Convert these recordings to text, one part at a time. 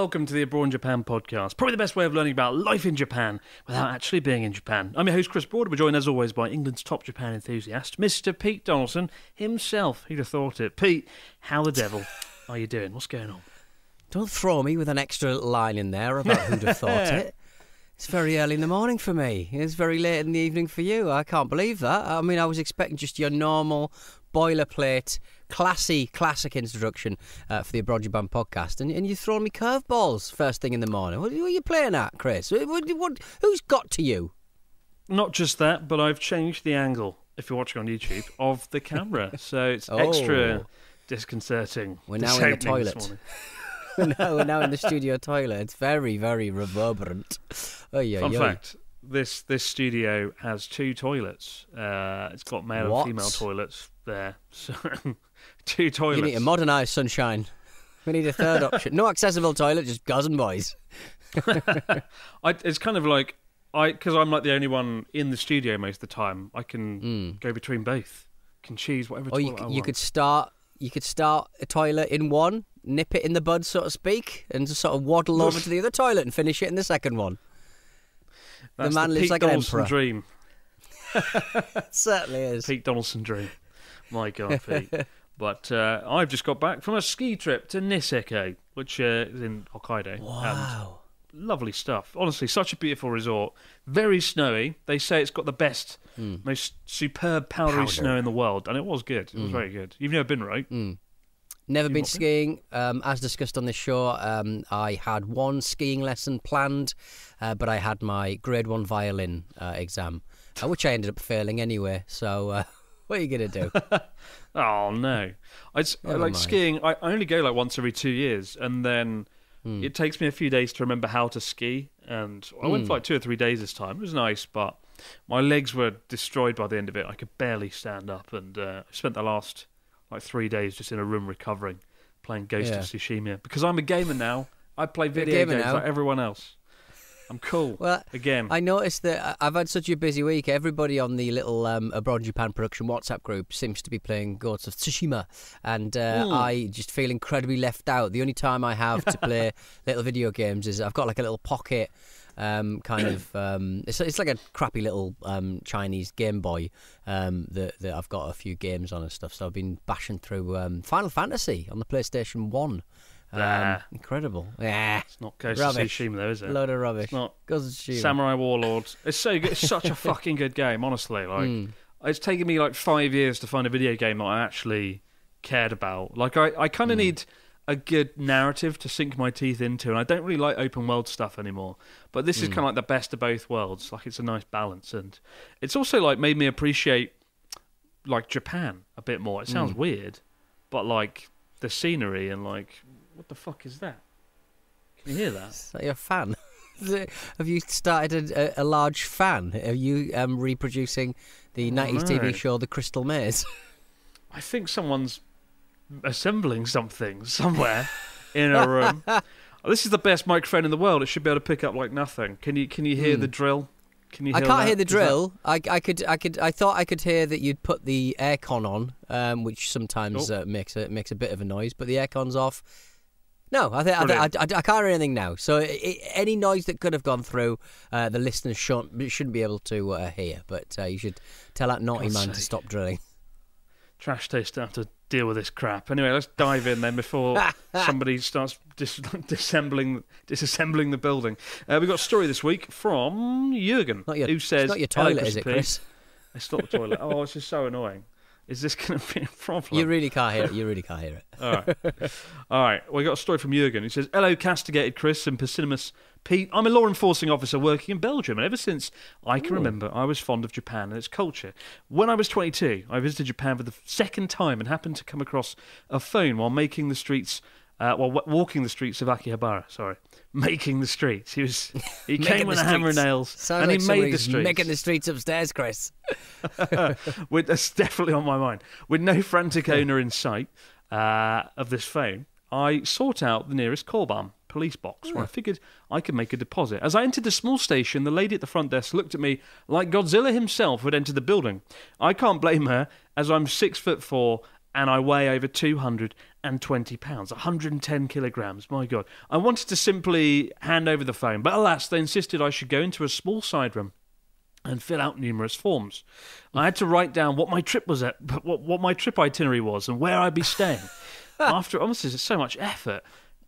Welcome to the Abroad in Japan podcast. Probably the best way of learning about life in Japan without actually being in Japan. I'm your host Chris Broad. We're joined as always by England's top Japan enthusiast, Mr. Pete Donaldson himself. Who'd have thought it? Pete, how the devil are you doing? What's going on? Don't throw me with an extra line in there about who'd have thought it. It's very early in the morning for me. It's very late in the evening for you. I can't believe that. I mean, I was expecting just your normal boilerplate, classy, classic introduction uh, for the Abroad Japan podcast, and, and you're throwing me curveballs first thing in the morning. What, what are you playing at, Chris? What, what, who's got to you? Not just that, but I've changed the angle, if you're watching on YouTube, of the camera. So it's Oh. extra disconcerting. We're now in the toilet. no, we're now in the studio toilet. It's very, very reverberant. Oh, yeah, Fun fact: this this studio has two toilets. Uh, it's got male What? and female toilets there. So two toilets. You need to modernise, sunshine. We need a third option. No accessible toilet, just guys and boys. I, it's kind of like I because I'm like the only one in the studio most of the time. I can hmm. go between both. Can choose whatever. Or you, toilet I c- you could start you could start a toilet in one, nip it in the bud, so to speak, and just sort of waddle over to the other toilet and finish it in the second one. That's man lives Pete like an Donaldson emperor. dream. It certainly is. Pete Donaldson dream. My God, Pete. But uh, I've just got back from a ski trip to Niseko, which uh, is in Hokkaido. Wow. lovely stuff. Honestly, such a beautiful resort. Very snowy. They say it's got the best, most superb powdery Hmm. Powder. Hmm. snow in the world, and it was good. It was very good. You've never been, right? Never been not been? skiing. Um, as discussed on this show, um, I had one skiing lesson planned, uh, but I had my grade one violin uh, exam, uh, which I ended up failing anyway. So, uh, what are you going to do? Oh no! I Never like mind. skiing. I only go like once every two years, and then Hmm. it takes me a few days to remember how to ski. And I went Hmm. for like two or three days this time. It was nice, but my legs were destroyed by the end of it. I could barely stand up, and uh, I spent the last like three days just in a room recovering, playing Ghost Yeah. of Tsushima because I'm a gamer now. I play video games now. like everyone else. I'm cool. Well, again. I noticed that I- I've had such a busy week. Everybody on the little um, Abroad Japan production WhatsApp group seems to be playing Ghost of Tsushima, and uh, Hmm. I just feel incredibly left out. The only time I have to play little video games is I've got like a little pocket. Um, kind of, um, it's it's like a crappy little um, Chinese Game Boy um, that that I've got a few games on and stuff. So I've been bashing through um, Final Fantasy on the PlayStation One. Um, Ah. incredible, yeah, it's not Ghost rubbish. of Tsushima though, is it? load of rubbish. It's not. Ghost of Tsushima. Samurai Warlords. It's so good. It's such a fucking good game, honestly. Like, it's taken me like five years to find a video game that I actually cared about. Like, I, I kind of need a good narrative to sink my teeth into, and I don't really like open world stuff anymore. But this is kind of like the best of both worlds. Like, it's a nice balance, and it's also like made me appreciate like Japan a bit more. It sounds weird, but like the scenery and like what the fuck is that? Can you hear that? Is that your fan? Have you started a, a, large fan? Are you um, reproducing the 90s no. TV show The Crystal Maze? I think someone's assembling something somewhere in a room. this is the best microphone in the world. It should be able to pick up like nothing. Can you can you hear the drill? Can you? I can't that? hear the Is that- drill. I, I could I could I thought I could hear that you'd put the aircon on, um, which sometimes Oh. uh, makes a makes a bit of a noise. But the aircon's off. No, I think I, Brilliant. I, I, I can't hear anything now. So i i any noise that could have gone through, uh, the listeners shouldn't shouldn't be able to uh, hear. But uh, you should tell that naughty God's man to stop drilling. Trash taste don't have to deal with this crap. Anyway, let's dive in then before somebody starts dis- disassembling disassembling the building. Uh, we've got a story this week from Jurgen, your, who says, it's not your toilet, is it, Chris? It's not the toilet. oh, it's just so annoying. Is this going to be a problem? You really can't hear it. You really can't hear it. All right. All right. We got a story from Jurgen. He says, Hello, castigated Chris and Persimmons Pete. I'm a law enforcing officer working in Belgium, and ever since I can remember, I was fond of Japan and its culture. When I was 22, I visited Japan for the second time and happened to come across a phone while making the streets. Uh, well, w- walking the streets of Akihabara, sorry, making the streets. He was he came with a hammer and nails, Sounds and he made the streets. making the streets upstairs, Chris. with, that's definitely on my mind. With no frantic owner in sight uh, of this phone, I sought out the nearest koban police box where I figured I could make a deposit. As I entered the small station, the lady at the front desk looked at me like Godzilla himself had entered the building. I can't blame her, as I'm six foot four and I weigh over 220 pounds, 110 kilograms. My God. I wanted to simply hand over the phone, but alas, they insisted I should go into a small side room and fill out numerous forms. I had to write down what my trip was at, what, what my trip itinerary was, and where I'd be staying. After honestly, it's so much effort.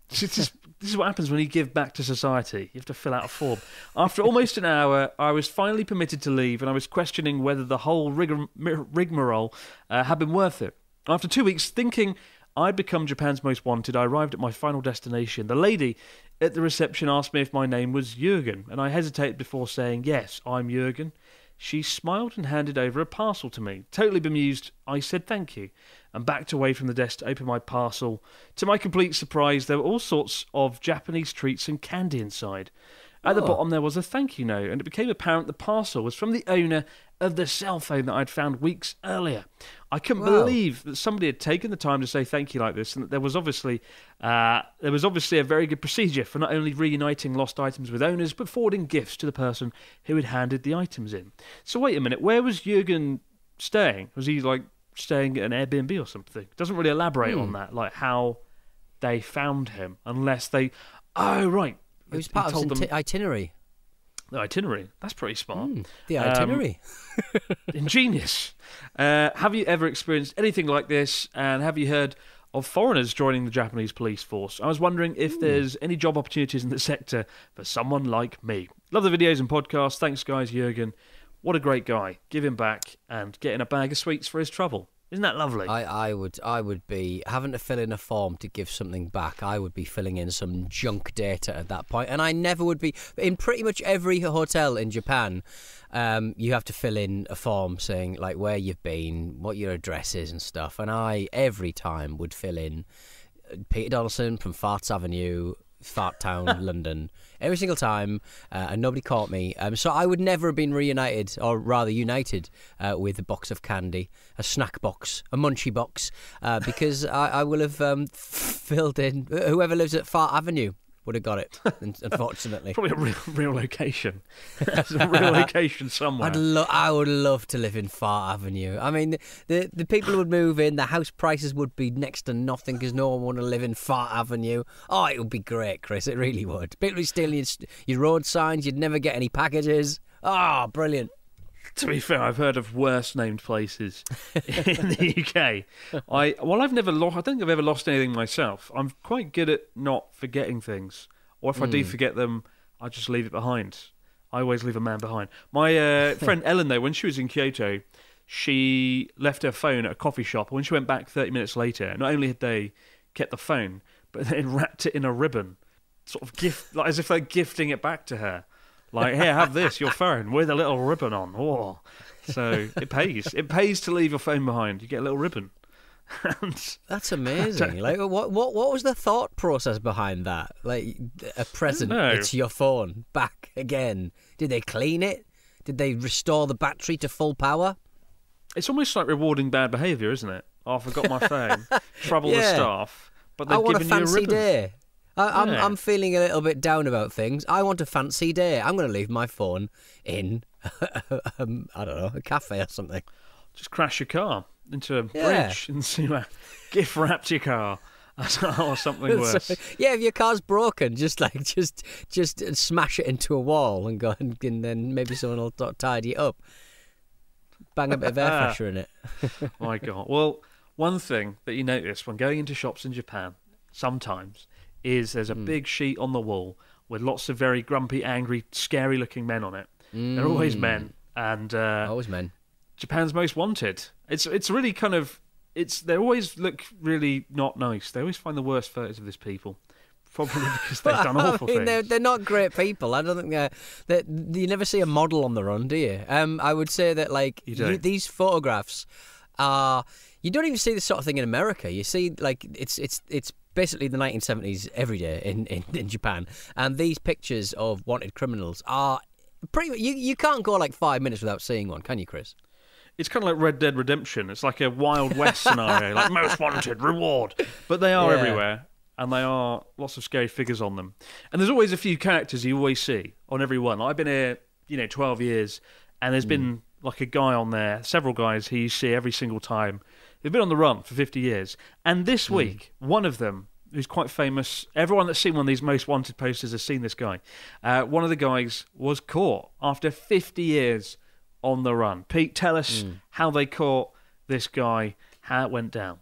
Just- this is what happens when you give back to society. You have to fill out a form. After almost an hour, I was finally permitted to leave, and I was questioning whether the whole rigmarole uh, had been worth it. After two weeks, thinking I'd become Japan's most wanted, I arrived at my final destination. The lady at the reception asked me if my name was Jurgen, and I hesitated before saying, Yes, I'm Jurgen. She smiled and handed over a parcel to me. Totally bemused, I said thank you and backed away from the desk to open my parcel. To my complete surprise, there were all sorts of Japanese treats and candy inside. At the Oh. bottom, there was a thank you note, and it became apparent the parcel was from the owner of the cell phone that I'd found weeks earlier. I couldn't Wow. believe that somebody had taken the time to say thank you like this, and that there was obviously uh, there was obviously a very good procedure for not only reuniting lost items with owners, but forwarding gifts to the person who had handed the items in. So wait a minute, where was Jurgen staying? Was he like staying at an Airbnb or something? Doesn't really elaborate Hmm. on that, like how they found him, unless they. Oh right, It was part of the itinerary. the itinerary. That's pretty smart. Hmm, the Um, itinerary. Ingenious. Uh, have you ever experienced anything like this? And have you heard of foreigners joining the Japanese police force? I was wondering if there's any job opportunities in the sector for someone like me. Love the videos and podcasts. Thanks, guys, Jurgen. What a great guy. Give him back and get in a bag of sweets for his trouble. Isn't that lovely? I, I would I would be having to fill in a form to give something back. I would be filling in some junk data at that point, and I never would be in pretty much every hotel in Japan. Um, you have to fill in a form saying like where you've been, what your address is, and stuff. And I every time would fill in uh, Peter Donaldson from Farts Avenue, Fart Town, London, every single time, uh, and nobody caught me. Um, so I would never have been reunited, or rather united, uh, with a box of candy, a snack box, a munchie box, uh, because I, I will have um, filled in. Whoever lives at Fart Avenue would have got it, unfortunately. Probably a real, real location. It's a real location somewhere. I'd lo- I would love to live in Fart Avenue. I mean, the the people would move in, the house prices would be next to nothing because no one would want to live in Fart Avenue. Oh, it would be great, Chris. It really would. People would steal your, your road signs. You'd never get any packages. Oh, brilliant. To be fair, I've heard of worse named places in the UK. I well, I've never lost. I don't think I've ever lost anything myself. I'm quite good at not forgetting things, or if I do forget them, I just leave it behind. I always leave a man behind. My uh, friend Ellen, though, when she was in Kyoto, she left her phone at a coffee shop. When she went back 30 minutes later, not only had they kept the phone, but they had wrapped it in a ribbon, sort of gift, like as if they're gifting it back to her. Like, here, have this, your phone with a little ribbon on. Oh, so it pays. It pays to leave your phone behind. You get a little ribbon. and That's amazing. like, what what what was the thought process behind that? Like, a present. It's your phone back again. Did they clean it? Did they restore the battery to full power? it's almost like rewarding bad behaviour, isn't it? Oh, I forgot my phone. Trouble the staff, but they've want a given you a fancy ribbon. day. I, I'm Yeah. I'm feeling a little bit down about things. I want a fancy day. I'm going to leave my phone in um, I don't know, a cafe or something. Just crash your car into a Yeah. bridge and see what gift wrapped your car or something worse. So, yeah, if your car's broken, just like just just smash it into a wall and go and, and then maybe someone will t- tidy it up. Bang a bit of air freshener in it. My God. Well, one thing that you notice when going into shops in Japan sometimes is there's a Hmm. big sheet on the wall with lots of very grumpy, angry, scary looking men on it. They're always men. And uh, Always men. Japan's most wanted. It's it's really kind of it's they always look really not nice. They always find the worst photos of these people, probably because they've done awful I mean, they're, things. they're not great people. I don't think they're, that you never see a model on the run, do you? Um, I would say that like You these photographs are you don't even see this sort of thing in America. You see like it's it's it's basically the 1970s every day in, in, in Japan, and these pictures of wanted criminals are pretty. You you can't go like five minutes without seeing one, can you, Chris? It's kind of like Red Dead Redemption. It's like a Wild West scenario, like most wanted, reward. But they are Yeah. everywhere, and they are lots of scary figures on them. And there's always a few characters you always see on every one. I've been here, you know, 12 years, and there's hmm. been like a guy on there, several guys who you see every single time. They've been on the run for 50 years. And this week, one of them, who's quite famous, everyone that's seen one of these most wanted posters has seen this guy. Uh, one of the guys was caught after 50 years on the run. Pete, tell us how they caught this guy, how it went down.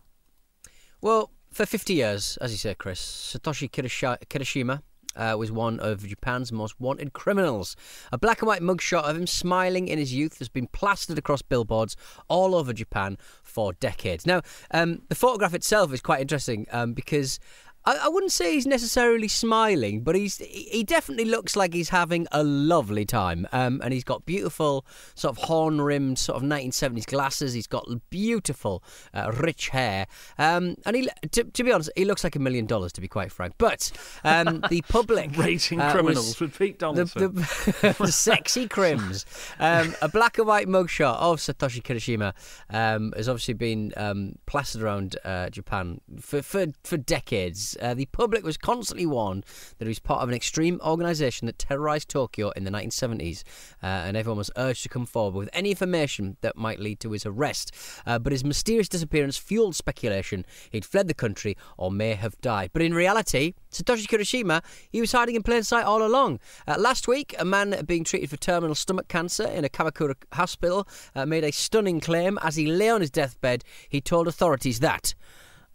Well, for 50 years, as you said, Chris, Satoshi Kirishi- Kirishima uh, was one of Japan's most wanted criminals. A black and white mugshot of him smiling in his youth has been plastered across billboards all over Japan for decades. Now, um, the photograph itself is quite interesting um, because. I, I wouldn't say he's necessarily smiling, but he's he definitely looks like he's having a lovely time. Um, and he's got beautiful sort of horn rimmed sort of 1970s glasses. He's got beautiful uh, rich hair. Um, and he to, to be honest, he looks like a million dollars to be quite frank. But um, the public Rating uh, criminals with Pete the, Donaldson. the, the sexy crims. Um, a black and white mugshot of Satoshi Kirishima um, has obviously been um, plastered around uh, Japan for, for, for decades. Uh, the public was constantly warned that he was part of an extreme organisation that terrorised Tokyo in the 1970s, uh, and everyone was urged to come forward with any information that might lead to his arrest. Uh, but his mysterious disappearance fueled speculation he'd fled the country or may have died. But in reality, Satoshi Kirishima, he was hiding in plain sight all along. Uh, last week, a man being treated for terminal stomach cancer in a Kamakura hospital uh, made a stunning claim. As he lay on his deathbed, he told authorities that,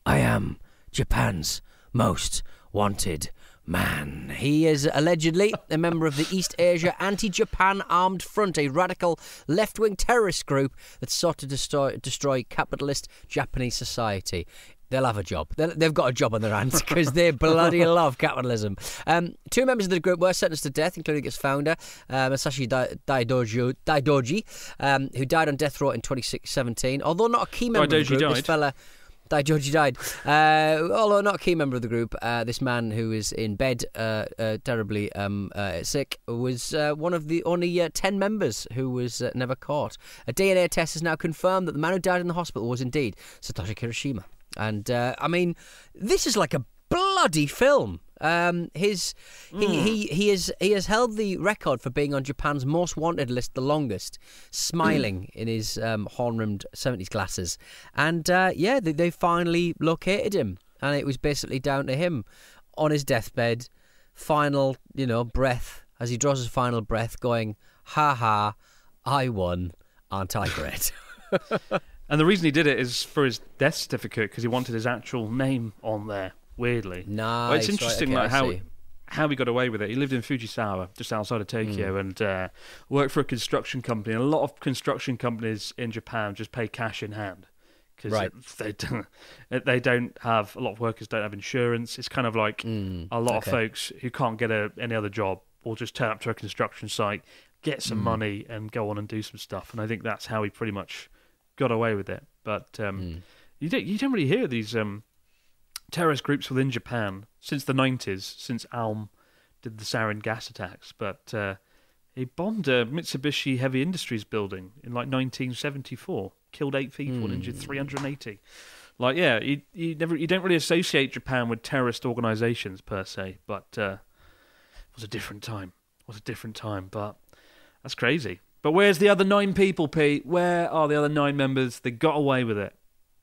I am Japan's most wanted man. He is allegedly a member of the East Asia Anti Japan Armed Front, a radical left wing terrorist group that sought to destroy, destroy capitalist Japanese society. They'll have a job. They'll- They've got a job on their hands because they bloody love capitalism. Um, two members of the group were sentenced to death, including its founder, uh, Masashi Dai- Daidoji, Daidoji um, who died on death row in 2017. Although not a key member of the group, this died. Fella. Daidoji died. Uh, although not a key member of the group, uh, this man who is in bed, uh, uh, terribly um, uh, sick, was uh, one of the only uh, 10 members who was never caught. A DNA test has now confirmed that the man who died in the hospital was indeed Satoshi Kirishima. And, I mean, this is like a bloody film. Um, his he, he he is he has held the record for being on Japan's most wanted list the longest, smiling in his um, horn-rimmed seventies glasses, and uh, yeah, they, they finally located him, and it was basically down to him on his deathbed, final you know breath as he draws his final breath, going, "Ha ha, I won, aren't I great?" And the reason he did it is for his death certificate because he wanted his actual name on there. Weirdly, nice. Well, it's right, interesting okay, like how how he got away with it. He lived in Fujisawa, just outside of Hmm. Tokyo, and uh, worked for a construction company. And a lot of construction companies in Japan just pay cash in hand because Right. they don't, they don't have a lot of workers don't have insurance. It's kind of like Mm, a lot okay. of folks who can't get a, any other job will just turn up to a construction site, get some Hmm. money, and go on and do some stuff. And I think that's how he pretty much got away with it. But um, Mm. you don't you don't really hear these um, terrorist groups within Japan since the nineties, since Aum did the sarin gas attacks. But uh, he bombed a Mitsubishi Heavy Industries building in like 1974, killed eight people and Hmm. injured 380. Like, yeah, you, you never you don't really associate Japan with terrorist organizations per se, but uh, it was a different time. It was a different time, but that's crazy. But where's the other nine people, Pete? Where are the other nine members? They got away with it.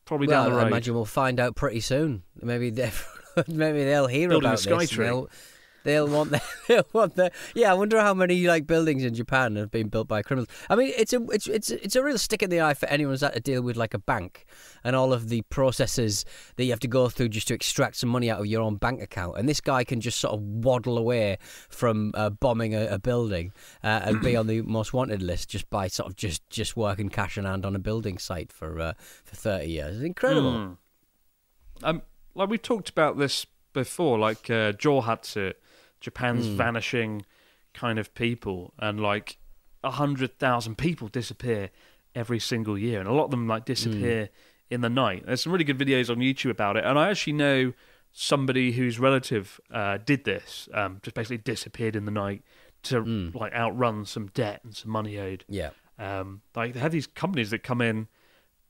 Probably well, down the road. I imagine we'll find out pretty soon. Maybe they maybe they'll hear Building about a sky this. tree. They'll, they'll want their, they'll want their, yeah. I wonder how many like buildings in Japan have been built by criminals. I mean, it's a it's it's it's a real stick in the eye for anyone who's had to deal with like a bank and all of the processes that you have to go through just to extract some money out of your own bank account. And this guy can just sort of waddle away from uh, bombing a, a building uh, and be on the most wanted list just by sort of just just working cash in hand on a building site for uh, for thirty years. It's incredible. Mm. Um, like we talked about this before, like uh, Johatsu, Japan's Hmm. vanishing kind of people, and like a hundred thousand people disappear every single year, and a lot of them like disappear Hmm. in the night. There's some really good videos on YouTube about it, and I actually know somebody whose relative uh, did this, um, just basically disappeared in the night to Hmm. like outrun some debt and some money owed. Yeah. Um, like they have these companies that come in,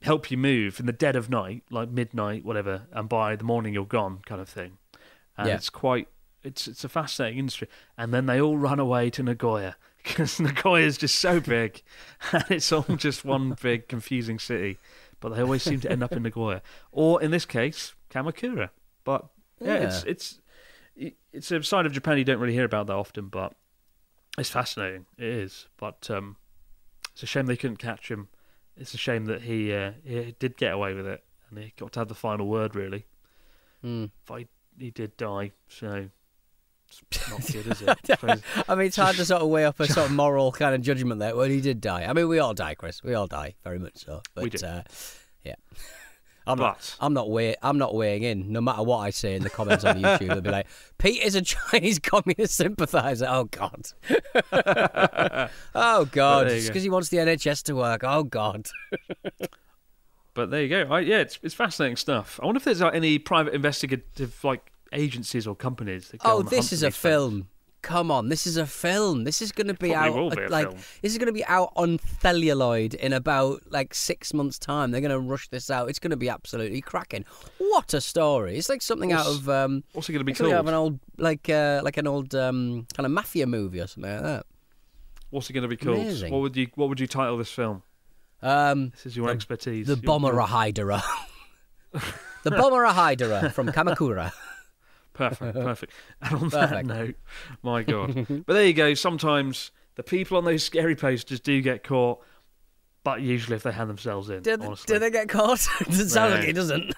help you move in the dead of night, like midnight, whatever, and by the morning you're gone, kind of thing. And Yeah. it's quite, it's it's a fascinating industry. And then they all run away to Nagoya because Nagoya is just so big, and it's all just one big confusing city. But they always seem to end up in Nagoya, or in this case, Kamakura. But yeah, it's Yeah. it's it's a side of Japan you don't really hear about that often, but it's fascinating. It is, but um, it's a shame they couldn't catch him. It's a shame that he uh, he did get away with it, and he got to have the final word. Really, Hmm. but he, he did die, so it's not good, is it? I mean, it's hard to sort of weigh up a sort of moral kind of judgment there. Well, he did die. I mean, we all die, Chris. We all die, very much so. But, We do. Uh, yeah. I'm not. I'm not weigh. I'm not weighing in. No matter what I say in the comments on YouTube, they'll be like, "Pete is a Chinese communist sympathiser." Oh God. oh God. you Just go. because he wants the NHS to work. Oh God. But there you go. I, yeah, it's it's fascinating stuff. I wonder if there's like, any private investigative like agencies or companies. That go Oh, this is a film. Come on, this is a film. This is going to be out will be like film. this is going to be out on celluloid in about like six months' time. They're going to rush this out. It's going to be absolutely cracking. What a story! It's like something out of um, What's it going to be something out called? an old like uh, like an old um, kind of mafia movie or something like that. What's it going to be called? Amazing. What would you What would you title this film? Um, This is your expertise. the Your- Bomber your- Hydera. the Bomber Hydera from Kamakura. Perfect, perfect. And on that note, my God. but there you go. Sometimes the people on those scary posters do get caught, but usually if they hand themselves in, Did, honestly, did they get caught? doesn't sound like it doesn't.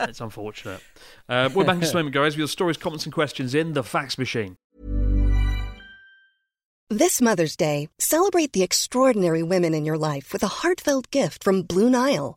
it's unfortunate. Uh, we're back in just a moment, guys, with your stories, comments, and questions in the fax machine. This Mother's Day, celebrate the extraordinary women in your life with a heartfelt gift from Blue Nile.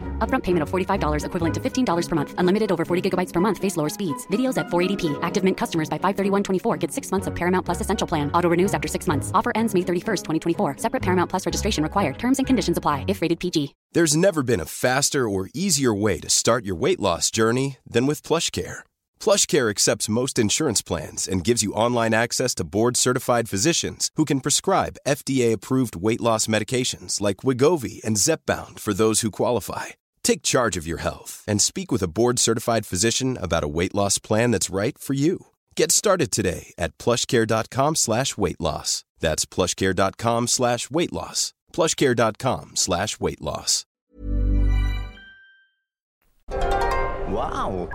Upfront payment of $45 equivalent to $15 per month. Unlimited over 40 gigabytes per month. Face lower speeds. Videos at 480p. Active Mint customers by 531.24 get six months of Paramount Plus Essential Plan. Auto renews after six months. Offer ends May 31st, 2024. Separate Paramount Plus registration required. Terms and conditions apply if rated PG. There's never been a faster or easier way to start your weight loss journey than with PlushCare. PlushCare accepts most insurance plans and gives you online access to board-certified physicians who can prescribe FDA-approved weight loss medications like Wegovy and Zepbound for those who qualify. Take charge of your health and speak with a board-certified physician about a weight loss plan that's right for you. Get started today at plushcare.com slash weight loss. That's plushcare.com slash weight loss. plushcare.com slash weight loss. Wow.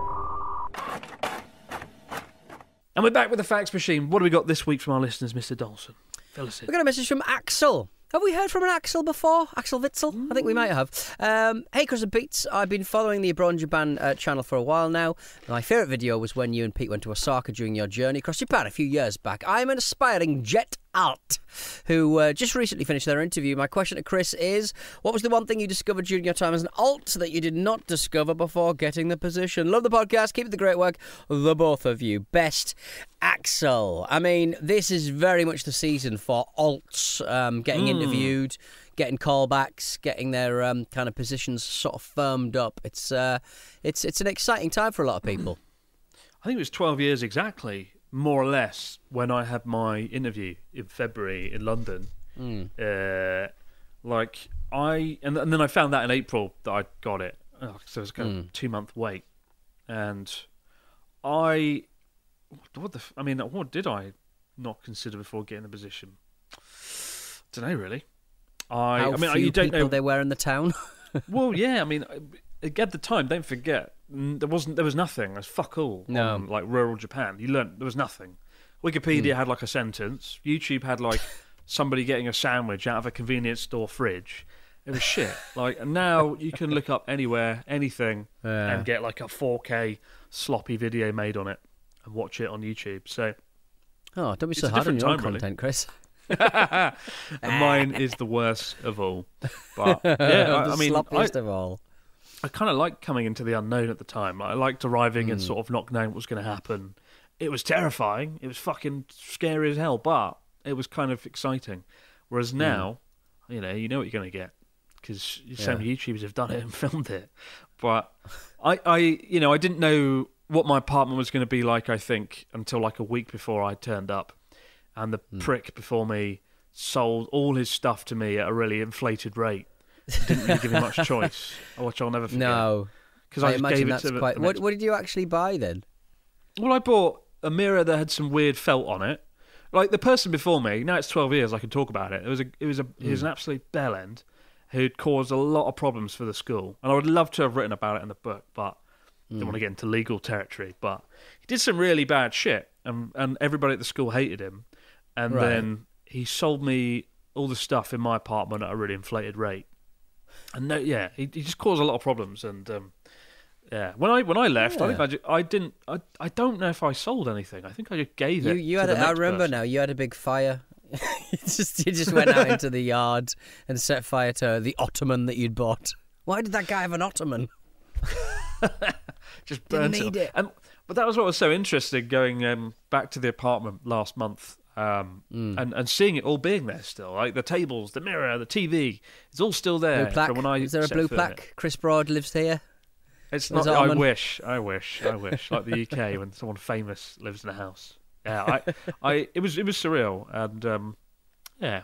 And we're back with the fax machine. What do we got this week from our listeners, Mr. Dawson? Fill us in. We got a message from Axel. Have we heard from an Axel before? Axel Witzel? I think we might have. Um, hey, Chris and Pete. I've been following the Abroad Japan uh, channel for a while now. My favourite video was when you and Pete went to Osaka during your journey across Japan a few years back. I'm an aspiring jet alt who uh, just recently finished their interview. My question to Chris is what was the one thing you discovered during your time as an alt that you did not discover before getting the position? Love the podcast. Keep the great work. The both of you. Best Axel. I mean, this is very much the season for alts um, getting interviewed, getting callbacks, getting their um, kind of positions sort of firmed up. It's uh, it's it's an exciting time for a lot of people. I think it was 12 years exactly, more or less, when I had my interview in February in London. Uh, like, I. And, and then I found that in April that I got it. Oh, so it was kind of two month wait. And I. What the. I mean, what did I not consider before getting the position? don't know, really. I, How I mean, few you don't people know. there were in the town. Well, yeah, I mean, at the time, don't forget, there wasn't, there was nothing. There's fuck all. No. on, like rural Japan, you learnt there was nothing. Wikipedia Hmm. had like a sentence. YouTube had like somebody getting a sandwich out of a convenience store fridge. It was shit. like and now you can look up anywhere, anything, Yeah. and get like a 4K sloppy video made on it and watch it on YouTube. So Oh, don't be so hard on your own time, really. content, Chris. and mine is the worst of all. But yeah, I, the I mean, I, sloppiest of all. I kind of liked coming into the unknown at the time. I liked arriving Hmm. and sort of not knowing what was going to happen. It was terrifying. It was fucking scary as hell, but it was kind of exciting. Whereas Hmm. now, you know, you know what you're going to get because so Yeah. many YouTubers have done it and filmed it. But I, I, you know, I didn't know what my apartment was going to be like. I think until like a week before I turned up, and the Hmm. prick before me sold all his stuff to me at a really inflated rate. Didn't really give me much choice, which I'll never forget. No. because I, I imagine gave it that's quite. What, what did you actually buy then? Well, I bought a mirror that had some weird felt on it. Like the person before me, now it's twelve years. I can talk about it. It was a, it was a, he was Hmm. an absolute bell end who'd caused a lot of problems for the school, and I would love to have written about it in the book, but Hmm. didn't want to get into legal territory. But he did some really bad shit, and and everybody at the school hated him. And Right. then he sold me all the stuff in my apartment at a really inflated rate. And no, yeah, he, he just caused a lot of problems. And um, yeah, when I when I left, I think I, ju- I didn't. I, I don't know if I sold anything. I think I just gave You it. you to had. the A, I next remember person. now. You had a big fire. you just you just went out into the yard and set fire to the ottoman that you'd bought. Why did that guy have an ottoman? Just Didn't need it. it. And but that was what was so interesting. Going um, back to the apartment last month. Um, Mm. and, and seeing it all being there still, like the tables, the mirror, the TV, it's all still there. Blue plaque. From when I Is there a blue it. plaque? Chris Broad lives here. It's not. I Ottoman. wish. I wish. I wish. Like the UK when someone famous lives in a house. Yeah. I. I. It was. It was surreal. And um, yeah.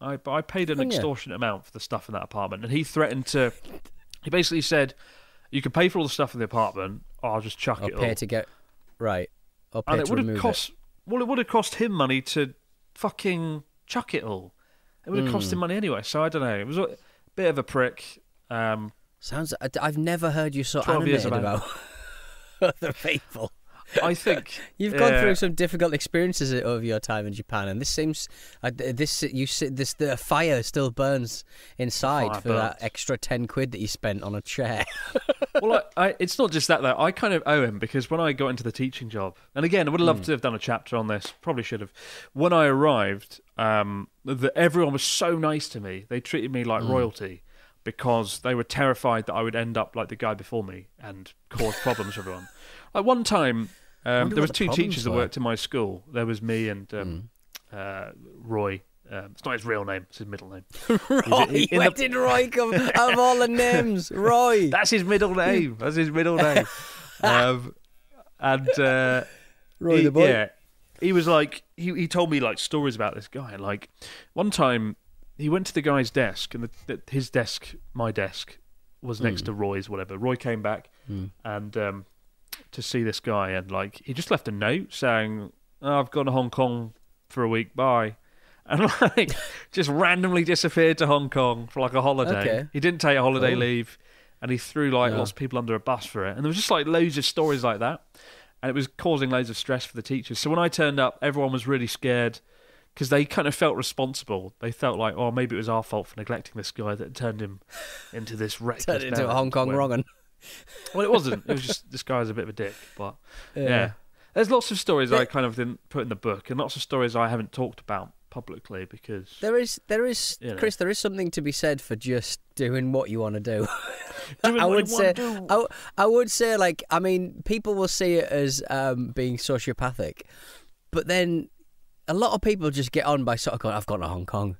I. I paid an Oh, yeah. extortionate amount for the stuff in that apartment, and he threatened to. He basically said, "You can pay for all the stuff in the apartment, or I'll just chuck Or it pay all." to get right. Or pay and it to would have remove cost. Well, it would have cost him money to fucking chuck it all. It would have Hmm. cost him money anyway. So I don't know. It was a bit of a prick. Um, Sounds. I've never heard you so 12 animated about about other people. I think You've gone yeah. through some difficult experiences over your time in Japan, and this seems uh, this you this the fire still burns inside for that extra ten quid that you spent on a chair. well, I, I, it's not just that though. I kind of owe him because when I got into the teaching job, and again, I would have loved to have done a chapter on this. Probably should have. When I arrived, um, the, everyone was so nice to me. They treated me like royalty because they were terrified that I would end up like the guy before me and cause problems for everyone. Like one time, um, there was the two teachers that worked in my school. There was me and um, uh, Roy. Um, it's not his real name; it's his middle name. Roy, in where the- did Roy come? Out of all the names, Roy. That's his middle name. That's his middle name. um, and uh, Roy he, the boy. Yeah, he was like he he told me like stories about this guy. Like one time, he went to the guy's desk, and the, the, his desk, my desk, was next to Roy's. Whatever. Roy came back and um, to see this guy, and like he just left a note saying, oh, "I've gone to Hong Kong for a week. Bye." And like just randomly disappeared to Hong Kong for like a holiday. Okay. He didn't take a holiday Cool. leave. and he threw like Yeah. lots of people under a bus for it. And there was just like loads of stories like that, and it was causing loads of stress for the teachers. So when I turned up, everyone was really scared because they kind of felt responsible. They felt like, oh, maybe it was our fault for neglecting this guy that turned him into this reckless. Turned into a. Hong Kong wrong. Well, it wasn't. It was just this guy's a bit of a dick. But yeah, Yeah. there's lots of stories I kind of didn't put in the book, and lots of stories I haven't talked about publicly because There is, there is, You know. Chris. There is something to be said for just doing what you want to do. I would say. I, I would say, like, I mean, people will see it as um, being sociopathic, but then a lot of people just get on by sort of going, "I've gone to Hong Kong."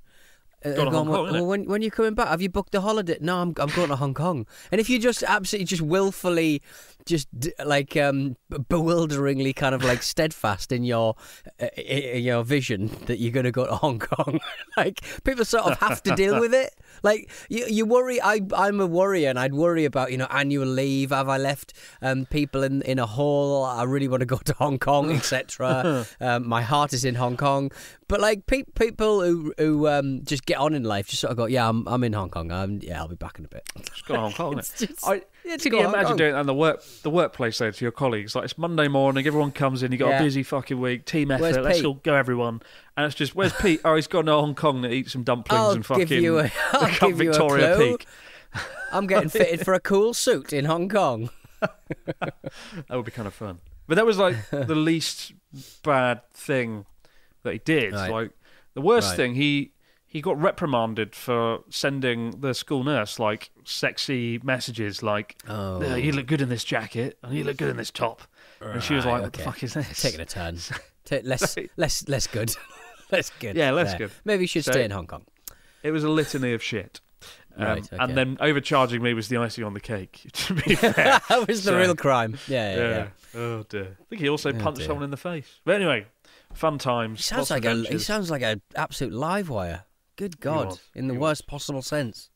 Uh, going, Hong Kong, well, when when you're coming back, have you booked a holiday? No, I'm I'm going to Hong Kong. And if you just absolutely just willfully, just d- like um, bewilderingly kind of like steadfast in your uh, in your vision that you're going to go to Hong Kong, like people sort of have to deal with it. Like you, you worry. I I'm a worrier, and I'd worry about you know annual leave. Have I left um, people in in a hole? I really want to go to Hong Kong, etc. um, my heart is in Hong Kong. But like pe- people who who um, just get on in life, just sort of go, yeah, I'm I'm in Hong Kong. Um, yeah, I'll be back in a bit. Just go to Hong Kong. It's just- I, yeah, can you Hong imagine doing that in the work the workplace though to your colleagues? Like it's Monday morning, everyone comes in, you got Yeah. a busy fucking week, team effort, Where's let's Pete? all go everyone. And it's just where's Pete? Oh, he's gone to Hong Kong to eat some dumplings I'll and fucking give you a, I'll give you a Victoria clue. Peak. I'm getting fitted for a cool suit in Hong Kong. That would be kind of fun. But that was like the least bad thing that he did. Right. Like the worst Right. thing, he he got reprimanded for sending the school nurse like sexy messages like, Oh. "Uh, "You look good in this jacket and you look good in this top," and she was Right, like, "What the okay. fuck is this?" Taking a turn. Ta less, less, less good. less good. Yeah, less good. Maybe you should So- stay in Hong Kong. It was a litany of shit. Um, Right, okay. And then overcharging me was the icing on the cake. To be fair, that was the So- real crime. Yeah, yeah, yeah. Oh dear. I think he also Oh, punched dear. someone in the face. But anyway, fun times. He sounds lots of like a. He adventures. sounds like an absolute live wire. Good God, was, in the he worst possible sense.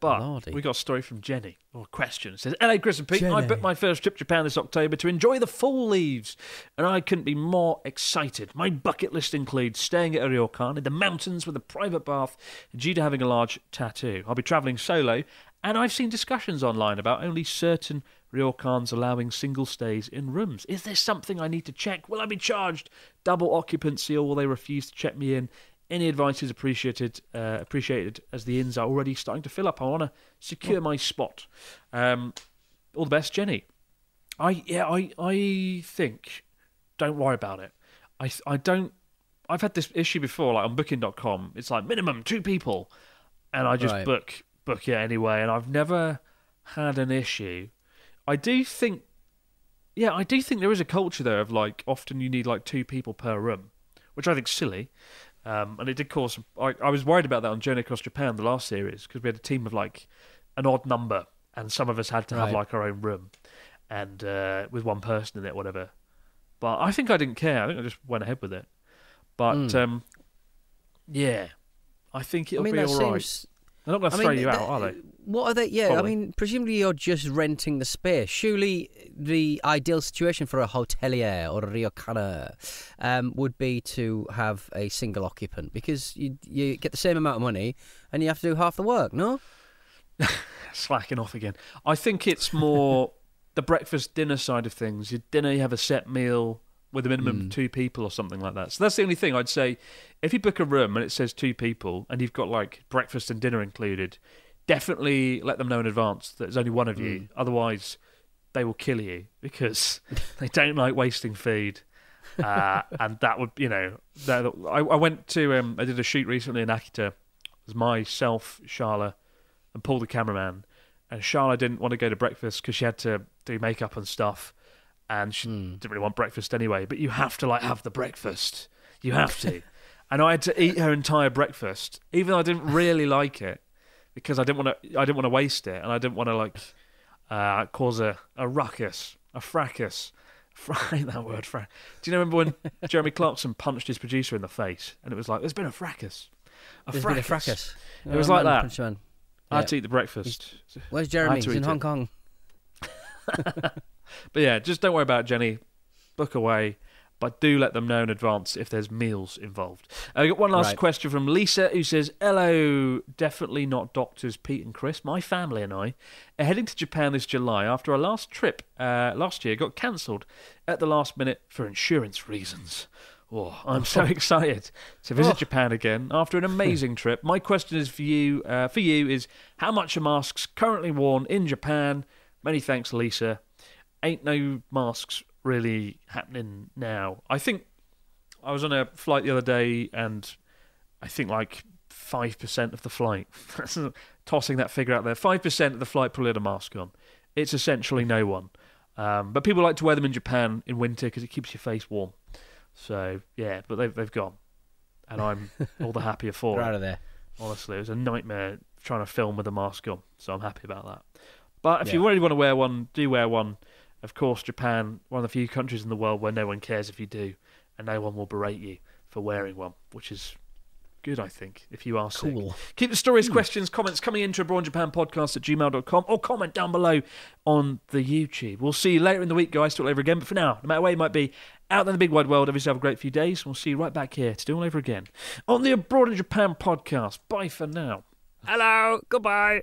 But Lordy. we got a story from Jenny, or a question. It says, Hello, Chris and Pete. I booked my first trip to Japan this October to enjoy the fall leaves, and I couldn't be more excited. My bucket list includes staying at a ryokan in the mountains with a private bath due to having a large tattoo. I'll be travelling solo, and I've seen discussions online about only certain ryokans allowing single stays in rooms. Is this something I need to check? Will I be charged double occupancy, or will they refuse to check me in? Any advice is appreciated. Uh, appreciated as the inns are already starting to fill up. I want to secure my spot. Um, all the best, Jenny. I yeah, I I think don't worry about it. I I don't. I've had this issue before, like on Booking.com. It's like minimum two people, and I just Right. book book it anyway. And I've never had an issue. I do think, yeah, I do think there is a culture there of like often you need like two people per room, which I think silly. Um, and it did cause. I, I was worried about that on Journey Across Japan, the last series, because we had a team of like an odd number, and some of us had to have like our own room, and uh, with one person in it, whatever. But I think I didn't care. I think I just went ahead with it. But um, yeah, I think it'll. I mean, be all right. seems. They're not going to throw mean, you out, are they? What are they? Yeah, I mean, presumably you're just renting the space. Surely the ideal situation for a hotelier or a ryokana um, would be to have a single occupant because you you get the same amount of money and you have to do half the work. No. slacking off again. I think it's more the breakfast dinner side of things. Your dinner, you have a set meal with a minimum of two people or something like that. So that's the only thing I'd say. If you book a room and it says two people and you've got like breakfast and dinner included, definitely let them know in advance that there's only one of you. Otherwise, they will kill you because they don't like wasting food. Uh, and that would, you know, that, I, I went to, um, I did a shoot recently in Akita. It was myself, Charla, and Paul the cameraman. And Charla didn't want to go to breakfast because she had to do makeup and stuff, and she didn't really want breakfast anyway. But you have to like have the breakfast. You have to. and I had to eat her entire breakfast, even though I didn't really like it, because I didn't want to. I didn't want to waste it, and I didn't want to like uh, cause a, a ruckus, a fracas. Fra- I hate that word. Fra- Do you remember when Jeremy Clarkson punched his producer in the face, and it was like, "There's been a fracas." A There's been a fracas. It was Oh, like man, that. man. I had to eat the breakfast. Where's I Jeremy? He's in Hong it. Kong. But yeah, just don't worry about it, Jenny. Book away. but do let them know in advance if there's meals involved. I uh, got one last Right. question from Lisa who says, Hello, definitely not doctors Pete and Chris. My family and I are heading to Japan this July after our last trip uh, last year got cancelled at the last minute for insurance reasons. Oh, I'm so excited to visit Japan again after an amazing trip. My question is for you. Uh, for you is how much are masks currently worn in Japan? Many thanks, Lisa. Ain't no masks really happening now. I think I was on a flight the other day, and I think like five percent of the flight, tossing that figure out there, five percent of the flight probably had a mask on. It's essentially no one. Um, but people like to wear them in Japan in winter because it keeps your face warm. So yeah, but they've they've gone, and I'm all the happier for They're it. out of there. Honestly, it was a nightmare trying to film with a mask on, so I'm happy about that. But if you really want to wear one, do wear one. Of course, Japan, one of the few countries in the world where no one cares if you do, and no one will berate you for wearing one, which is good, I think, if you are sick. Keep the stories, hmm. questions, comments coming into Abroad Japan podcast at gmail.com or comment down below on the YouTube. We'll see you later in the week, guys, to do it over again. But for now, no matter where you might be, out in the big wide world, obviously have a great few days. We'll see you right back here to do it all over again on the Abroad in Japan podcast. Bye for now. Hello. Goodbye.